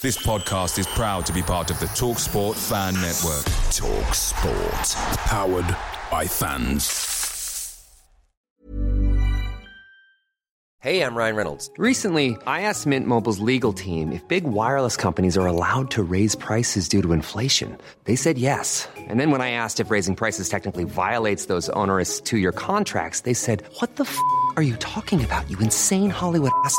This podcast is proud to be part of the Talk Sport Fan Network. Talk Sport. Powered by fans. Hey, I'm Ryan Reynolds. Recently, I asked Mint Mobile's legal team if big wireless companies are allowed to raise prices due to inflation. They said yes. And then when I asked if raising prices technically violates those onerous two year contracts, they said, What the f are you talking about, you insane Hollywood ass?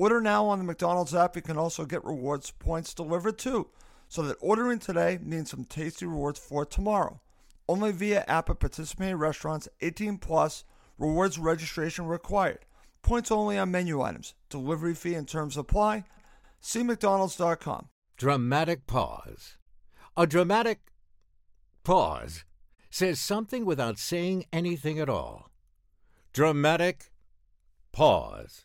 Order now on the McDonald's app. You can also get rewards points delivered too, so that ordering today means some tasty rewards for tomorrow. Only via app at participating restaurants, 18 plus, rewards registration required. Points only on menu items. Delivery fee and terms apply. See McDonald's.com. Dramatic pause. A dramatic pause says something without saying anything at all. Dramatic pause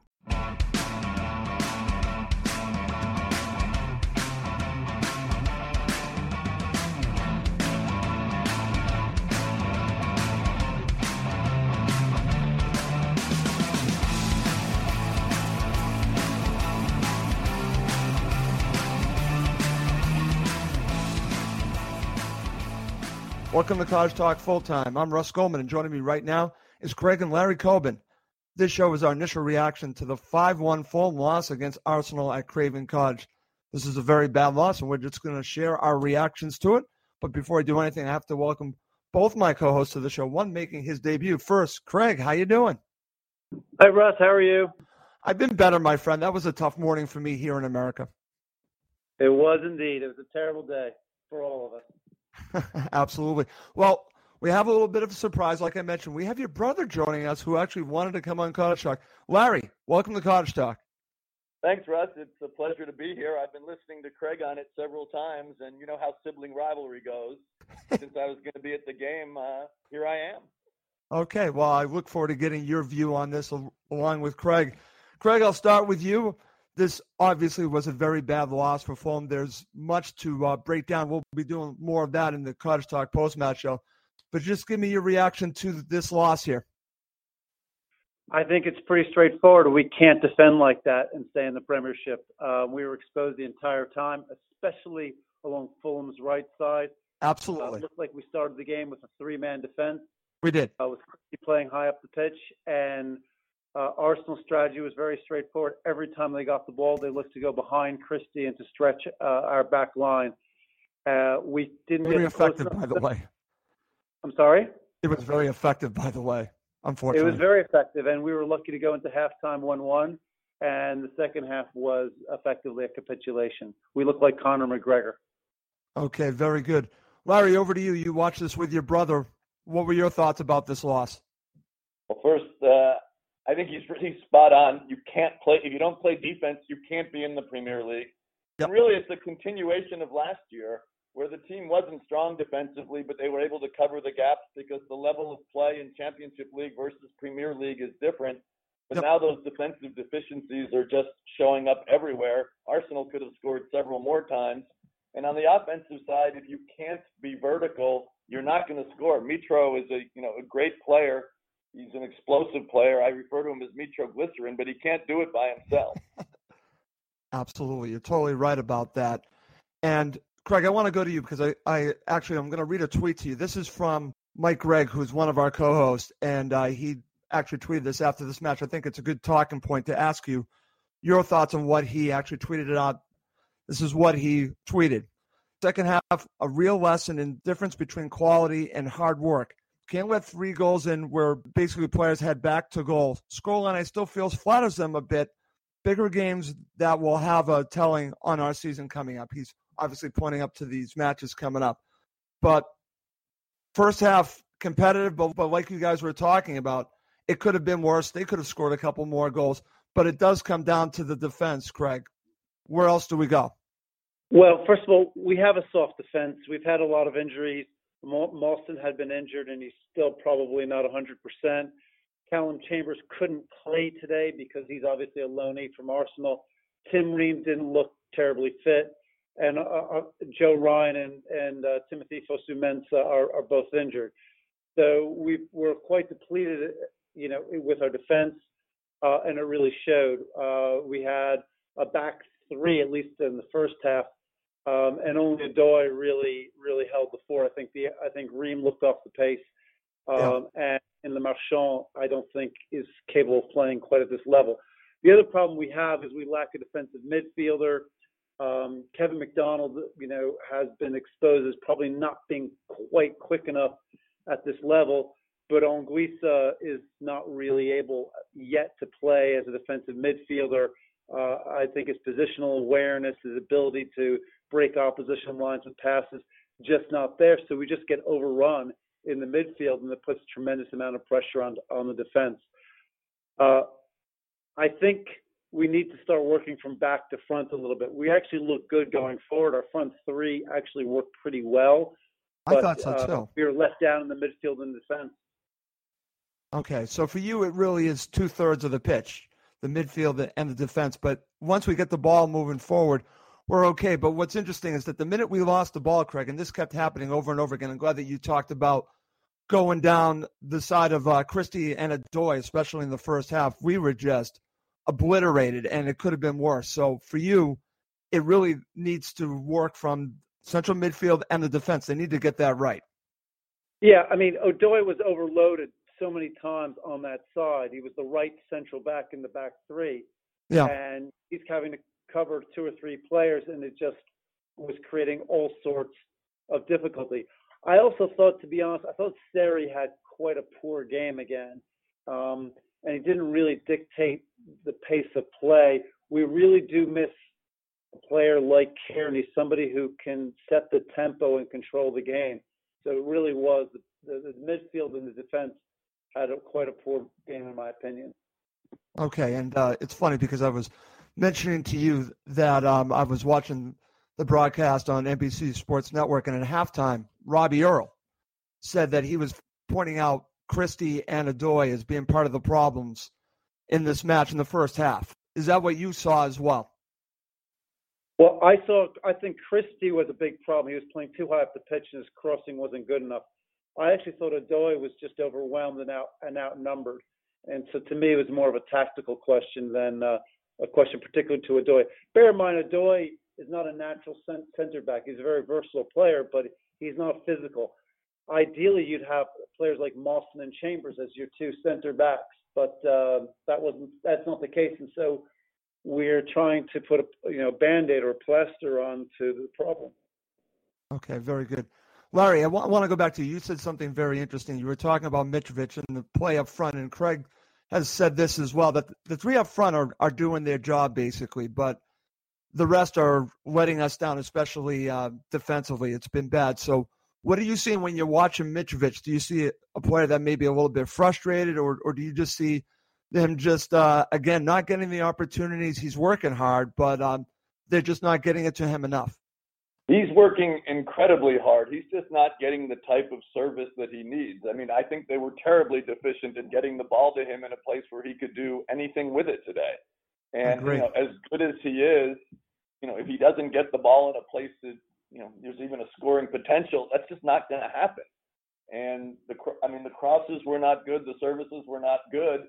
Welcome to Cottage Talk Full Time. I'm Russ Goldman, and joining me right now is Craig and Larry Coben. This show is our initial reaction to the 5 1 full loss against Arsenal at Craven Cottage. This is a very bad loss, and we're just going to share our reactions to it. But before I do anything, I have to welcome both my co hosts to the show. One making his debut first. Craig, how you doing? Hi, Russ. How are you? I've been better, my friend. That was a tough morning for me here in America. It was indeed. It was a terrible day for all of us. Absolutely. Well, we have a little bit of a surprise. Like I mentioned, we have your brother joining us who actually wanted to come on Cottage Talk. Larry, welcome to Cottage Talk. Thanks, Russ. It's a pleasure to be here. I've been listening to Craig on it several times, and you know how sibling rivalry goes. Since I was going to be at the game, uh, here I am. Okay. Well, I look forward to getting your view on this al- along with Craig. Craig, I'll start with you. This obviously was a very bad loss for Fulham. There's much to uh, break down. We'll be doing more of that in the Cottage Talk post match show. But just give me your reaction to this loss here. I think it's pretty straightforward. We can't defend like that and stay in the Premiership. Uh, we were exposed the entire time, especially along Fulham's right side. Uh, Absolutely. it looked like we started the game with a three-man defense. We did. Uh, with Christie playing high up the pitch, and uh, Arsenal's strategy was very straightforward. Every time they got the ball, they looked to go behind Christie and to stretch uh, our back line. Uh, we didn't Very get close effective, by the way. I'm sorry. It was very effective, by the way, unfortunately. It was very effective, and we were lucky to go into halftime 1-1, and the second half was effectively a capitulation. We looked like Conor McGregor. Okay, very good. Larry, over to you. You watched this with your brother. What were your thoughts about this loss? Well, first, uh, I think he's really spot on. You can't play if you don't play defense. You can't be in the Premier League. Yep. And really, it's a continuation of last year, where the team wasn't strong defensively, but they were able to cover the gaps because the level of play in Championship League versus Premier League is different. But Yep. now those defensive deficiencies are just showing up everywhere. Arsenal could have scored several more times. And on the offensive side, if you can't be vertical, you're not going to score. Mitro is a you know a great player. He's an explosive player. I refer to him as Mitro Glycerin, but he can't do it by himself. Absolutely. You're totally right about that. And Craig, I want to go to you because I, I actually I'm going to read a tweet to you. This is from Mike Gregg, who's one of our co-hosts, and uh, he actually tweeted this after this match. I think it's a good talking point to ask you your thoughts on what he actually tweeted it out. This is what he tweeted. Second half, a real lesson in difference between quality and hard work. Can't let three goals in where basically players head back to goal. Scoreline, I still feels flatters them a bit, bigger games that will have a telling on our season coming up. He's obviously pointing up to these matches coming up. But first half competitive, but, but like you guys were talking about, it could have been worse. They could have scored a couple more goals, but it does come down to the defense, Craig. Where else do we go? Well, first of all, we have a soft defense. We've had a lot of injuries. Mawson had been injured, and he's still probably not 100%. Callum Chambers couldn't play today because he's obviously a loanee from Arsenal. Tim Ream didn't look terribly fit, and uh, uh, Joe Bryan and, and uh, Timothy Fosu-Mensah are, are both injured. So we we're quite depleted, you know, with our defense, uh, and it really showed. Uh, we had a back three, at least in the first half, um, and only Odoi really really held the fort. I think the I think Ream looked off the pace, um, yeah. and in Le Marchand I don't think is capable of playing quite at this level. The other problem we have is we lack a defensive midfielder. Um, Kevin McDonald, you know, has been exposed as probably not being quite quick enough at this level, but Anguissa is not really able yet to play as a defensive midfielder. Uh, I think his positional awareness, his ability to break opposition lines with passes, just not there. So we just get overrun in the midfield, and it puts a tremendous amount of pressure on on the defense. Uh, I think we need to start working from back to front a little bit. We actually look good going forward. Our front three actually worked pretty well. But, I thought so uh, too. we were let down in the midfield and defense. Okay, so for you, it really is two thirds of the pitch, the midfield and the defense. But once we get the ball moving forward, we're okay. But what's interesting is that the minute we lost the ball, Craig, and this kept happening over and over again. I'm glad that you talked about going down the side of uh, Christie and Odoi, especially in the first half. We were just obliterated, and it could have been worse. So for you, it really needs to work from central midfield and the defense. They need to get that right. Yeah, I mean, Odoi was overloaded so many times on that side. He was the right central back in the back three. Yeah. And he's having to cover two or three players, and it just was creating all sorts of difficulty. I also thought, to be honest, I thought Seri had quite a poor game again. Um, and he didn't really dictate the pace of play. We really do miss a player like Cairney, somebody who can set the tempo and control the game. So it really was the, the, the midfield and the defense had a, quite a poor game, in my opinion. Okay, and uh, it's funny because I was mentioning to you that um, I was watching the broadcast on NBC Sports Network, and at halftime, Robbie Earle said that he was pointing out Christie and Odoi as being part of the problems in this match in the first half. Is that what you saw as well? Well, I saw. I think Christie was a big problem. He was playing too high up the pitch, and his crossing wasn't good enough. I actually thought Odoi was just overwhelmed and out and outnumbered, and so to me, it was more of a tactical question than uh, a question particularly to Odoi. Bear in mind, Odoi is not a natural center back. He's a very versatile player, but he's not physical. Ideally, you'd have players like Mawson and Chambers as your two center backs, but uh, that wasn't. That's not the case, and so we're trying to put a you know band-aid or plaster onto the problem. Okay, very good. Larry, I I want to go back to you. You said something very interesting. You were talking about Mitrovic and the play up front, and Craig has said this as well that the three up front are, are doing their job basically, but the rest are letting us down, especially uh, defensively. It's been bad. So, what are you seeing when you're watching Mitrovic? Do you see a player that may be a little bit frustrated, or, or do you just see him just, uh, again, not getting the opportunities? He's working hard, but um, they're just not getting it to him enough. He's working incredibly hard. He's just not getting the type of service that he needs. I mean, I think they were terribly deficient in getting the ball to him in a place where he could do anything with it today. And you know, as good as he is, you know, if he doesn't get the ball in a place that you know there's even a scoring potential, that's just not going to happen. And the, I mean, the crosses were not good. The services were not good.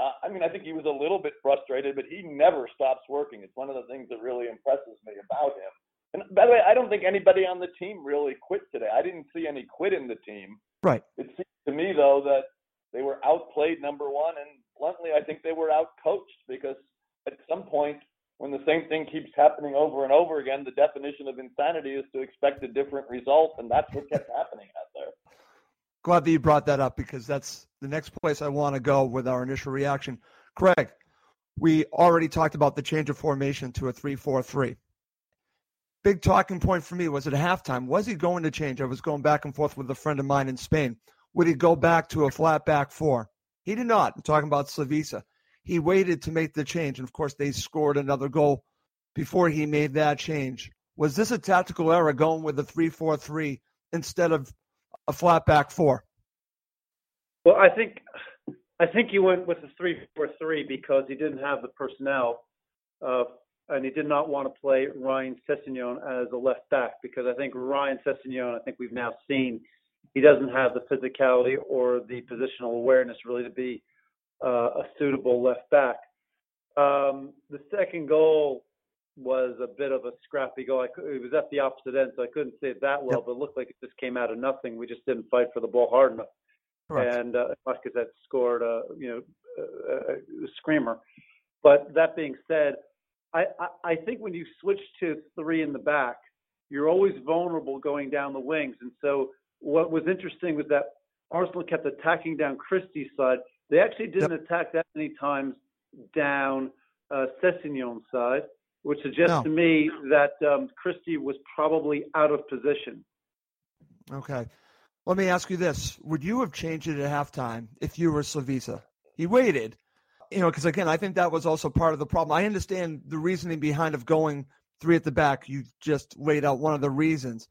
Uh, I mean, I think he was a little bit frustrated, but he never stops working. It's one of the things that really impresses me about him and by the way, I don't think anybody on the team really quit today. I didn't see any quit in the team. Right. It seems to me though that they were outplayed number one, and bluntly, I think they were outcoached because at some point, when the same thing keeps happening over and over again, the definition of insanity is to expect a different result, and that's what kept happening out there. Glad that you brought that up because that's the next place I want to go with our initial reaction. Craig, we already talked about the change of formation to a 3 4 3. Big talking point for me was at halftime. Was he going to change? I was going back and forth with a friend of mine in Spain. Would he go back to a flat back four? He did not. I'm talking about Slavisa. He waited to make the change. And of course, they scored another goal before he made that change. Was this a tactical error going with a 3 4 3 instead of a flat back four? Well, I think I think he went with the three four three because he didn't have the personnel, uh, and he did not want to play Ryan Sessegnon as a left back because I think Ryan Sessegnon, I think we've now seen, he doesn't have the physicality or the positional awareness really to be uh, a suitable left back. Um, the second goal was a bit of a scrappy goal. I, it was at the opposite end, so I couldn't say it that well, yep. but it looked like it just came out of nothing. We just didn't fight for the ball hard enough. Correct. and uh, Lacazette scored a you know a, a screamer. But that being said, I, I, I think when you switch to three in the back, you're always vulnerable going down the wings. And so what was interesting was that Arsenal kept attacking down Christie's side. They actually didn't attack that many times down uh, Sessegnon's side, which suggests no. to me that um, Christie was probably out of position. Okay. Let me ask you this: Would you have changed it at halftime if you were Slavisa? He waited, you know, because again, I think that was also part of the problem. I understand the reasoning behind of going three at the back. You just laid out one of the reasons,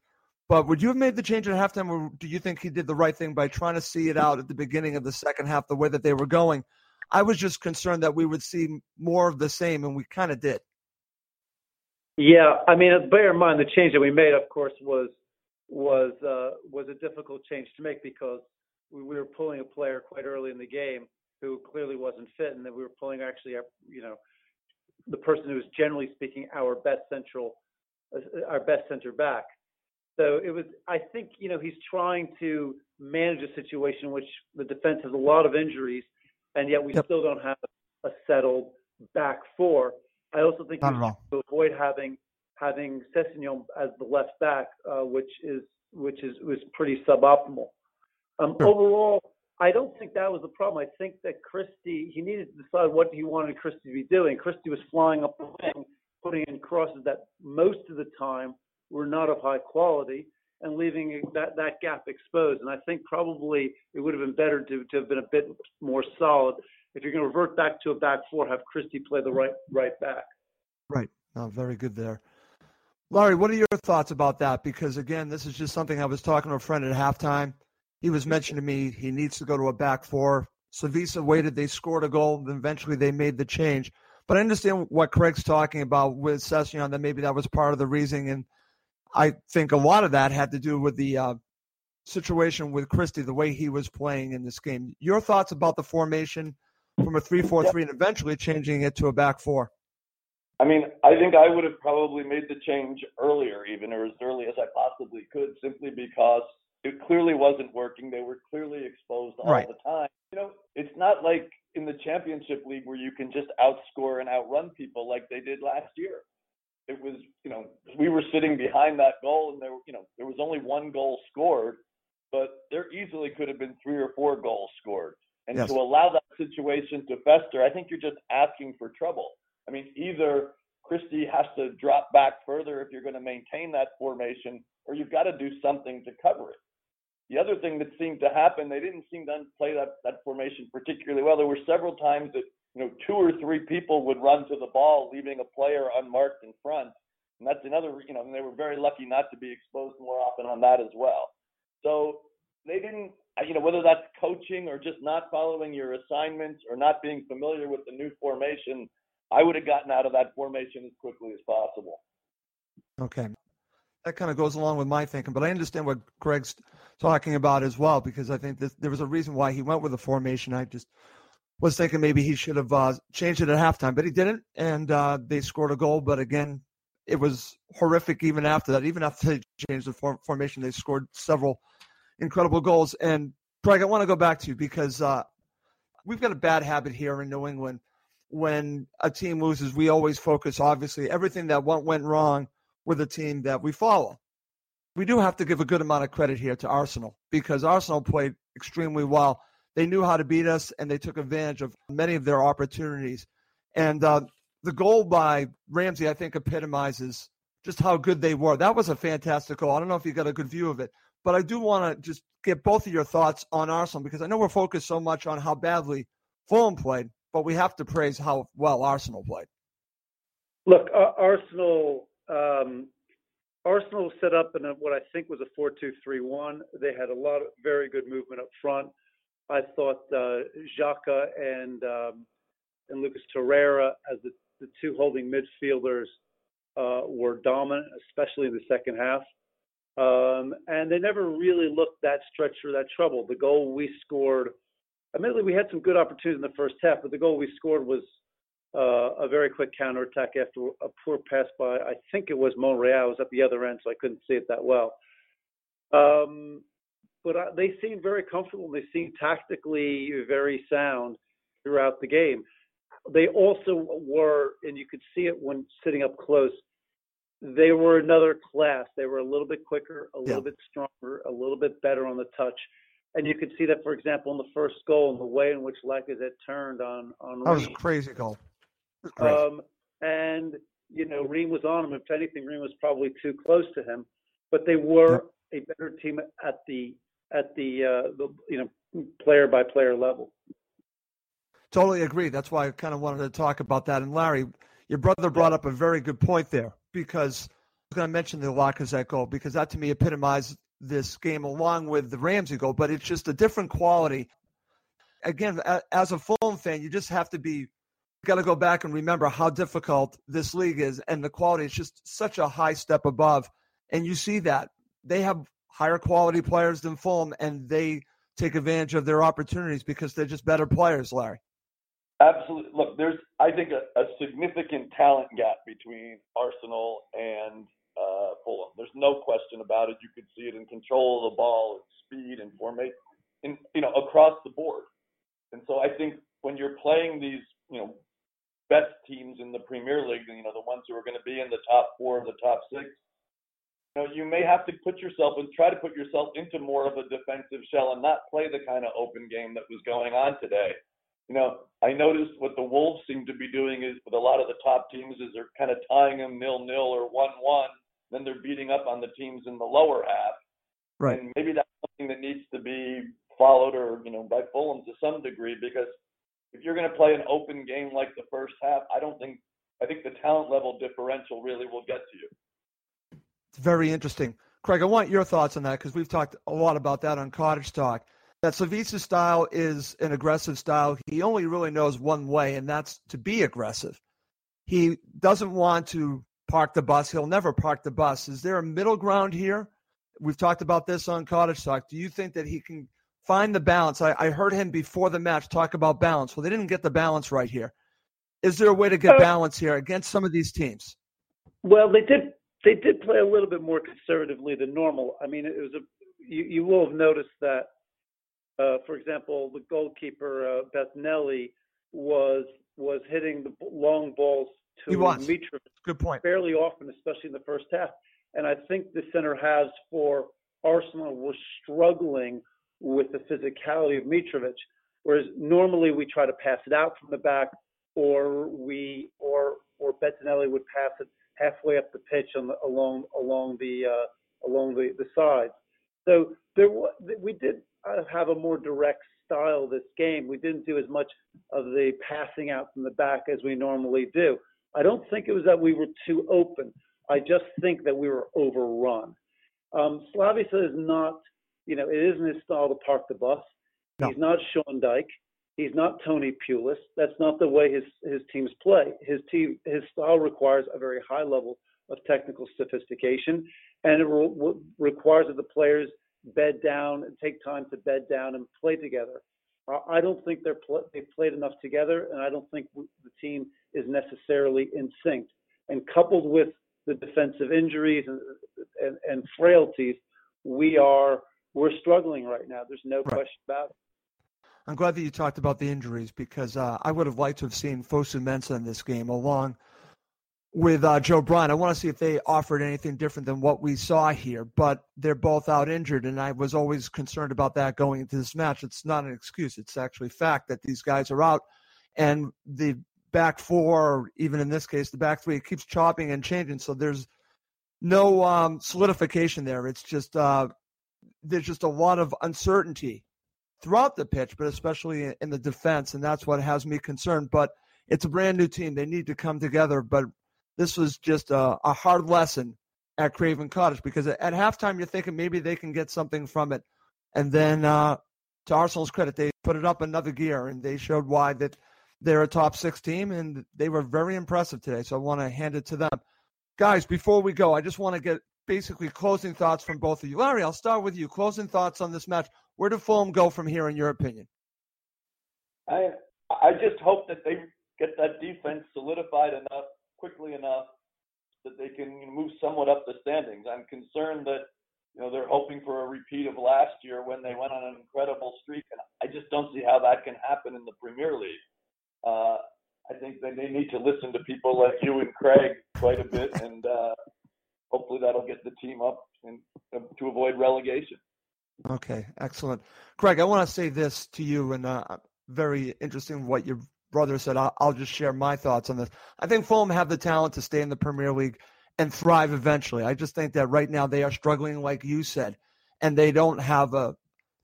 but would you have made the change at halftime, or do you think he did the right thing by trying to see it out at the beginning of the second half, the way that they were going? I was just concerned that we would see more of the same, and we kind of did. Yeah, I mean, bear in mind the change that we made, of course, was was uh, was a difficult change to make because we, we were pulling a player quite early in the game who clearly wasn't fit, and then we were pulling actually our, you know, the person who was generally speaking our best central, uh, our best center back. So it was. I think you know he's trying to manage a situation in which the defense has a lot of injuries, and yet we yep. still don't have a settled back four. I also think to avoid having having Sessegnon as the left back, uh, which is which is was pretty suboptimal. Um, sure. Overall, I don't think that was the problem. I think that Christie he needed to decide what he wanted Christie to be doing. Christie was flying up the wing, putting in crosses that most of the time were not of high quality, and leaving that that gap exposed. And I think probably it would have been better to, to have been a bit more solid. If you're going to revert back to a back four, have Christie play the right right back. Right. Oh, very good there. Laurie, what are your thoughts about that? Because again, this is just something I was talking to a friend at halftime. He was mentioning to me he needs to go to a back four. Slavisa waited, they scored a goal, then eventually they made the change. But I understand what Craig's talking about with Sessegnon, that maybe that was part of the reasoning. And I think a lot of that had to do with the uh, situation with Christie, the way he was playing in this game. Your thoughts about the formation from a 3 4 3 and eventually changing it to a back four? I mean, I think I would have probably made the change earlier, even or as early as I possibly could, simply because it clearly wasn't working. They were clearly exposed all right. the time. You know, it's not like in the championship league where you can just outscore and outrun people like they did last year. It was, you know, we were sitting behind that goal and there, you know, there was only one goal scored, but there easily could have been three or four goals scored. And yes. to allow that situation to fester, I think you're just asking for trouble. I mean, either Christie has to drop back further if you're going to maintain that formation, or you've got to do something to cover it. The other thing that seemed to happen, they didn't seem to play that, that formation particularly well. There were several times that you know two or three people would run to the ball, leaving a player unmarked in front, and that's another. You know, and they were very lucky not to be exposed more often on that as well. So they didn't. You know, whether that's coaching or just not following your assignments or not being familiar with the new formation, I would have gotten out of that formation as quickly as possible. Okay. That kind of goes along with my thinking, but I understand what Greg's talking about as well because I think this, there was a reason why he went with the formation. I just was thinking maybe he should have uh, changed it at halftime, but he didn't, and uh, they scored a goal. But again, it was horrific even after that. Even after they changed the form- formation, they scored several incredible goals. And Greg, I want to go back to you because uh, we've got a bad habit here in New England – when a team loses, we always focus, obviously, everything that went, went wrong with a team that we follow. We do have to give a good amount of credit here to Arsenal because Arsenal played extremely well. They knew how to beat us and they took advantage of many of their opportunities. And uh, the goal by Ramsey, I think, epitomizes just how good they were. That was a fantastic goal. I don't know if you got a good view of it, but I do want to just get both of your thoughts on Arsenal because I know we're focused so much on how badly Fulham played, but we have to praise how well Arsenal played. Look, uh, Arsenal. Um, Arsenal set up in what I think was a 4-2-3-1. They had a lot of very good movement up front. I thought uh, Xhaka and um, and Lucas Torreira as the, the two holding midfielders uh, were dominant, especially in the second half. Um, and they never really looked that stretched or that trouble. The goal we scored, admittedly, we had some good opportunities in the first half, but the goal we scored was a very quick counterattack after a poor pass by, I think it was Monreal. I was at the other end, so I couldn't see it that well. Um, but uh, they seemed very comfortable. They seemed tactically very sound throughout the game. They also were, and you could see it when sitting up close, they were another class. They were a little bit quicker, a little yeah. bit stronger, a little bit better on the touch. And you could see that, for example, in the first goal, and the way in which Lacazette turned on on. That was a crazy goal. Um, and you know, Ream was on him. If anything, Ream was probably too close to him. But they were a better team at the at the uh, the you know player by player level. Totally agree. That's why I kind of wanted to talk about that. And Larry, your brother brought up a very good point there because I was going to mention the Lacazette goal because that to me epitomized this game along with the Ramsey goal, but it's just a different quality. Again, as a Fulham fan, you just have to be got to go back and remember how difficult this league is and the quality is just such a high step above. And you see that they have higher quality players than Fulham and they take advantage of their opportunities because they're just better players, Larry. Absolutely. Look, there's, I think, a, a significant talent gap between Arsenal and uh, Fulham. There's no question about it. You could see it in control of the ball, and speed, and formation, in, you know, across the board. And so I think when you're playing these, you know, best teams in the Premier League, you know, the ones who are going to be in the top four, the top six, you know, you may have to put yourself and try to put yourself into more of a defensive shell and not play the kind of open game that was going on today. You know, I noticed what the Wolves seem to be doing is with a lot of the top teams is they're kind of tying them nil nil or one one, then they're beating up on the teams in the lower half. Right. And maybe that's something that needs to be followed or, you know, by Fulham to some degree because if you're going to play an open game like the first half, I don't think I think the talent level differential really will get to you. It's very interesting. Craig, I want your thoughts on that because we've talked a lot about that on Cottage Talk. That Savice's style is an aggressive style. He only really knows one way, and that's to be aggressive. He doesn't want to park the bus. He'll never park the bus. Is there a middle ground here? We've talked about this on Cottage Talk. Do you think that he can find the balance. I, I, heard him before the match talk about balance. Well, they didn't get the balance right here. Is there a way to get balance here against some of these teams? Well, they did. They did play a little bit more conservatively than normal. I mean, it was a. You, you will have noticed that, uh, for example, the goalkeeper uh, Bettinelli was was hitting the long balls to he was. Mitrovic. Good point. Fairly often, especially in the first half. And I think the center halves for Arsenal were struggling with the physicality of Mitrovic. Whereas normally we try to pass it out from the back, or we or or Bettinelli would pass it halfway up the pitch the, along along the uh, along the, the sides. So there we did uh, have a more direct style this game. We didn't do as much of the passing out from the back as we normally do. I don't think it was that we were too open. I just think that we were overrun. Um, Slavisa is not you know, it isn't his style to park the bus. No. He's not Sean Dyche. He's not Tony Pulis. That's not the way his his teams play. His team his style requires a very high level of technical sophistication, and it re- requires that the players bed down and take time to bed down and play together. I don't think they're pl- they played enough together, and I don't think the team is necessarily in sync. And coupled with the defensive injuries and, and, and frailties, we are we're struggling right now. There's no right. question about it. I'm glad that you talked about the injuries because uh, I would have liked to have seen Fosu-Mensah in this game along with uh, Joe Bryan. I want to see if they offered anything different than what we saw here, but they're both out injured, and I was always concerned about that going into this match. It's not an excuse; it's actually fact that these guys are out, and the back four, even in this case, the back three, keeps chopping and changing. So there's no um, solidification there. It's just uh, there's just a lot of uncertainty throughout the pitch, but especially in the defense, and that's what has me concerned. But it's a brand new team; they need to come together. But this was just a, a hard lesson at Craven Cottage because at halftime you're thinking maybe they can get something from it, and then uh, to Arsenal's credit, they put it up another gear and they showed why that they're a top six team and they were very impressive today. So I want to hand it to them. Guys, before we go, I just want to get basically closing thoughts from both of you. Larry, I'll start with you. Closing thoughts on this match. Where do Fulham go from here, in your opinion? I I just hope that they get that defense solidified enough quickly enough that they can move somewhat up the standings. I'm concerned that you know they're hoping for a repeat of last year when they went on an incredible streak, and I just don't see how that can happen in the Premier League. Uh, I think that they need to listen to people like you and Craig quite a bit, and uh, hopefully that'll get the team up and, uh, to avoid relegation. Okay, excellent, Craig. I want to say this to you, and uh, very interesting what your brother said. I'll, I'll just share my thoughts on this. I think Fulham have the talent to stay in the Premier League and thrive eventually. I just think that right now they are struggling, like you said, and they don't have a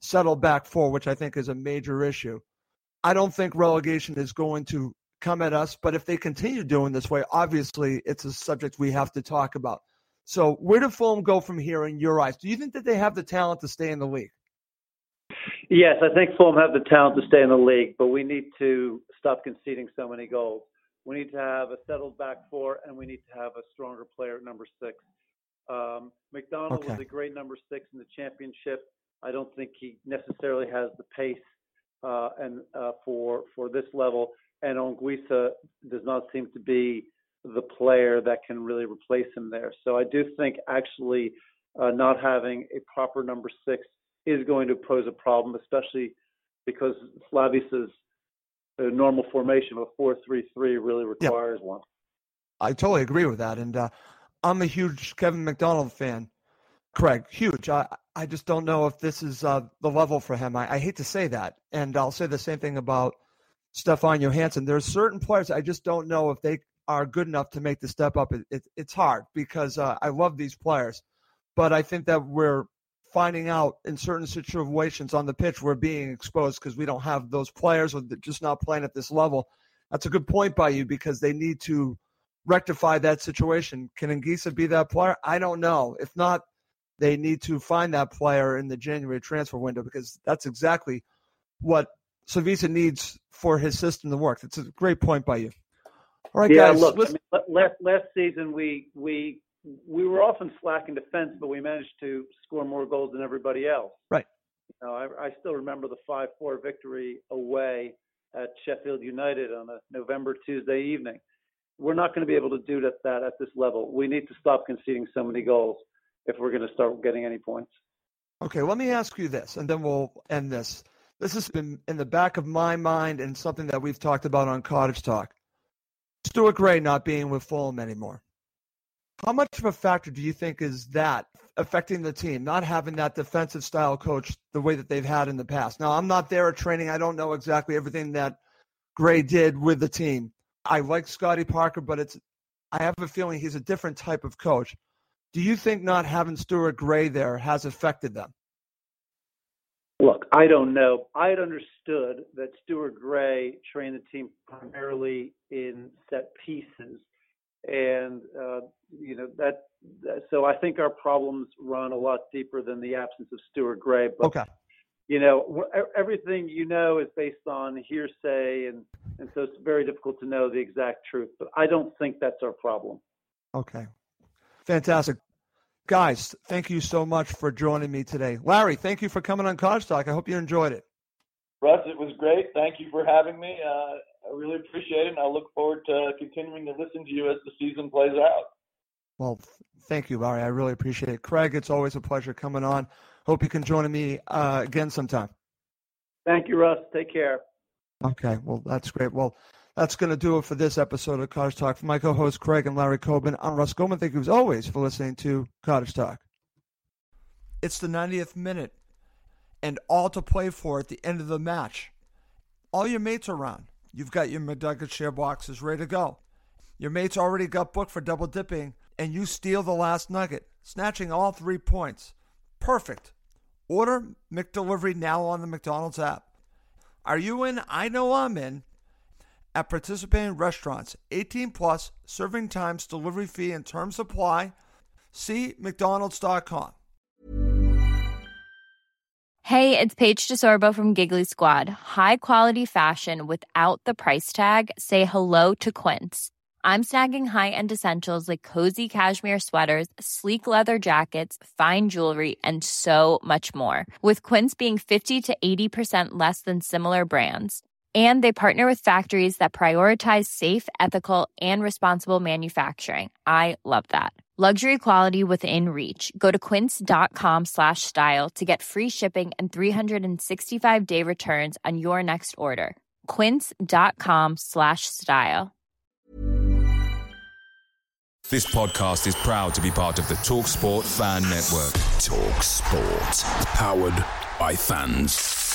settled back four, which I think is a major issue. I don't think relegation is going to come at us, but if they continue doing this way, obviously it's a subject we have to talk about. So, where do Fulham go from here in your eyes? Do you think that they have the talent to stay in the league? Yes, I think Fulham have the talent to stay in the league, but we need to stop conceding so many goals. We need to have a settled back four, and we need to have a stronger player at number six. Um, McDonald okay. was a great number six in the championship. I don't think he necessarily has the pace uh, and uh, for for this level. And Anguissa does not seem to be the player that can really replace him there. So I do think actually uh, not having a proper number six is going to pose a problem, especially because Slavis's a normal formation of a four-three-three really requires yeah. one. I totally agree with that, and uh, I'm a huge Kevin McDonald fan. Craig, huge. I I just don't know if this is uh, the level for him. I, I hate to say that, and I'll say the same thing about Stefan Johansen. There's certain players I just don't know if they are good enough to make the step up. It, it, it's hard because uh, I love these players, but I think that we're finding out in certain situations on the pitch we're being exposed because we don't have those players or just not playing at this level. That's a good point by you because they need to rectify that situation. Can Anguissa be that player? I don't know. If not, they need to find that player in the January transfer window because that's exactly what Slavisa needs for his system to work. That's a great point by you. All right, yeah, guys. Look, I mean, last last season we we we were often slack in defense, but we managed to score more goals than everybody else. Right. You know, I, I still remember the 5 4 victory away at Sheffield United on a November Tuesday evening. We're not going to be able to do that, that at this level. We need to stop conceding so many goals if we're going to start getting any points. Okay, let me ask you this, and then we'll end this. This has been in the back of my mind and something that we've talked about on Cottage Talk. Stuart Gray not being with Fulham anymore. How much of a factor do you think is that affecting the team, not having that defensive style coach the way that they've had in the past? Now, I'm not there at training. I don't know exactly everything that Gray did with the team. I like Scotty Parker, but it's I have a feeling he's a different type of coach. Do you think not having Stuart Gray there has affected them? Look, I don't know. I had understood that Stuart Gray trained the team primarily in set pieces and uh, you know that, that, So I think our problems run a lot deeper than the absence of Stuart Gray. But, okay. You know, everything you know is based on hearsay, and and so it's very difficult to know the exact truth. But I don't think that's our problem. Okay, fantastic. Guys, thank you so much for joining me today. Larry, thank you for coming on Cottage Talk. I hope you enjoyed it. Russ, it was great. Thank you for having me. Uh, I really appreciate it, and I look forward to continuing to listen to you as the season plays out. Well, thank you, Larry. I really appreciate it. Craig, it's always a pleasure coming on. Hope you can join me uh, again sometime. Thank you, Russ. Take care. Okay, well, that's great. Well, that's going to do it for this episode of Cottage Talk. For my co hosts, Craig and Larry Coben, I'm Russ Goldman. Thank you, as always, for listening to Cottage Talk. It's the 90th minute, and all to play for at the end of the match. All your mates are around you've got your McNugget share boxes ready to go. Your mates already got booked for double dipping, and you steal the last nugget, snatching all three points. Perfect. Order McDelivery now on the McDonald's app. Are you in? I know I'm in. At participating restaurants, 18 plus, serving times, delivery fee, and terms apply. See McDonald's.com. Hey, it's Paige DeSorbo from Giggly Squad. High quality fashion without the price tag? Say hello to Quince. I'm snagging high end essentials like cozy cashmere sweaters, sleek leather jackets, fine jewelry, and so much more. With Quince being 50 to 80% less than similar brands. And they partner with factories that prioritize safe, ethical, and responsible manufacturing. I love that. Luxury quality within reach. Go to quince.com slash style to get free shipping and 365 day returns on your next order. Quince.com slash style. This podcast is proud to be part of the TalkSport Fan Network. Talk Sport. Powered by fans.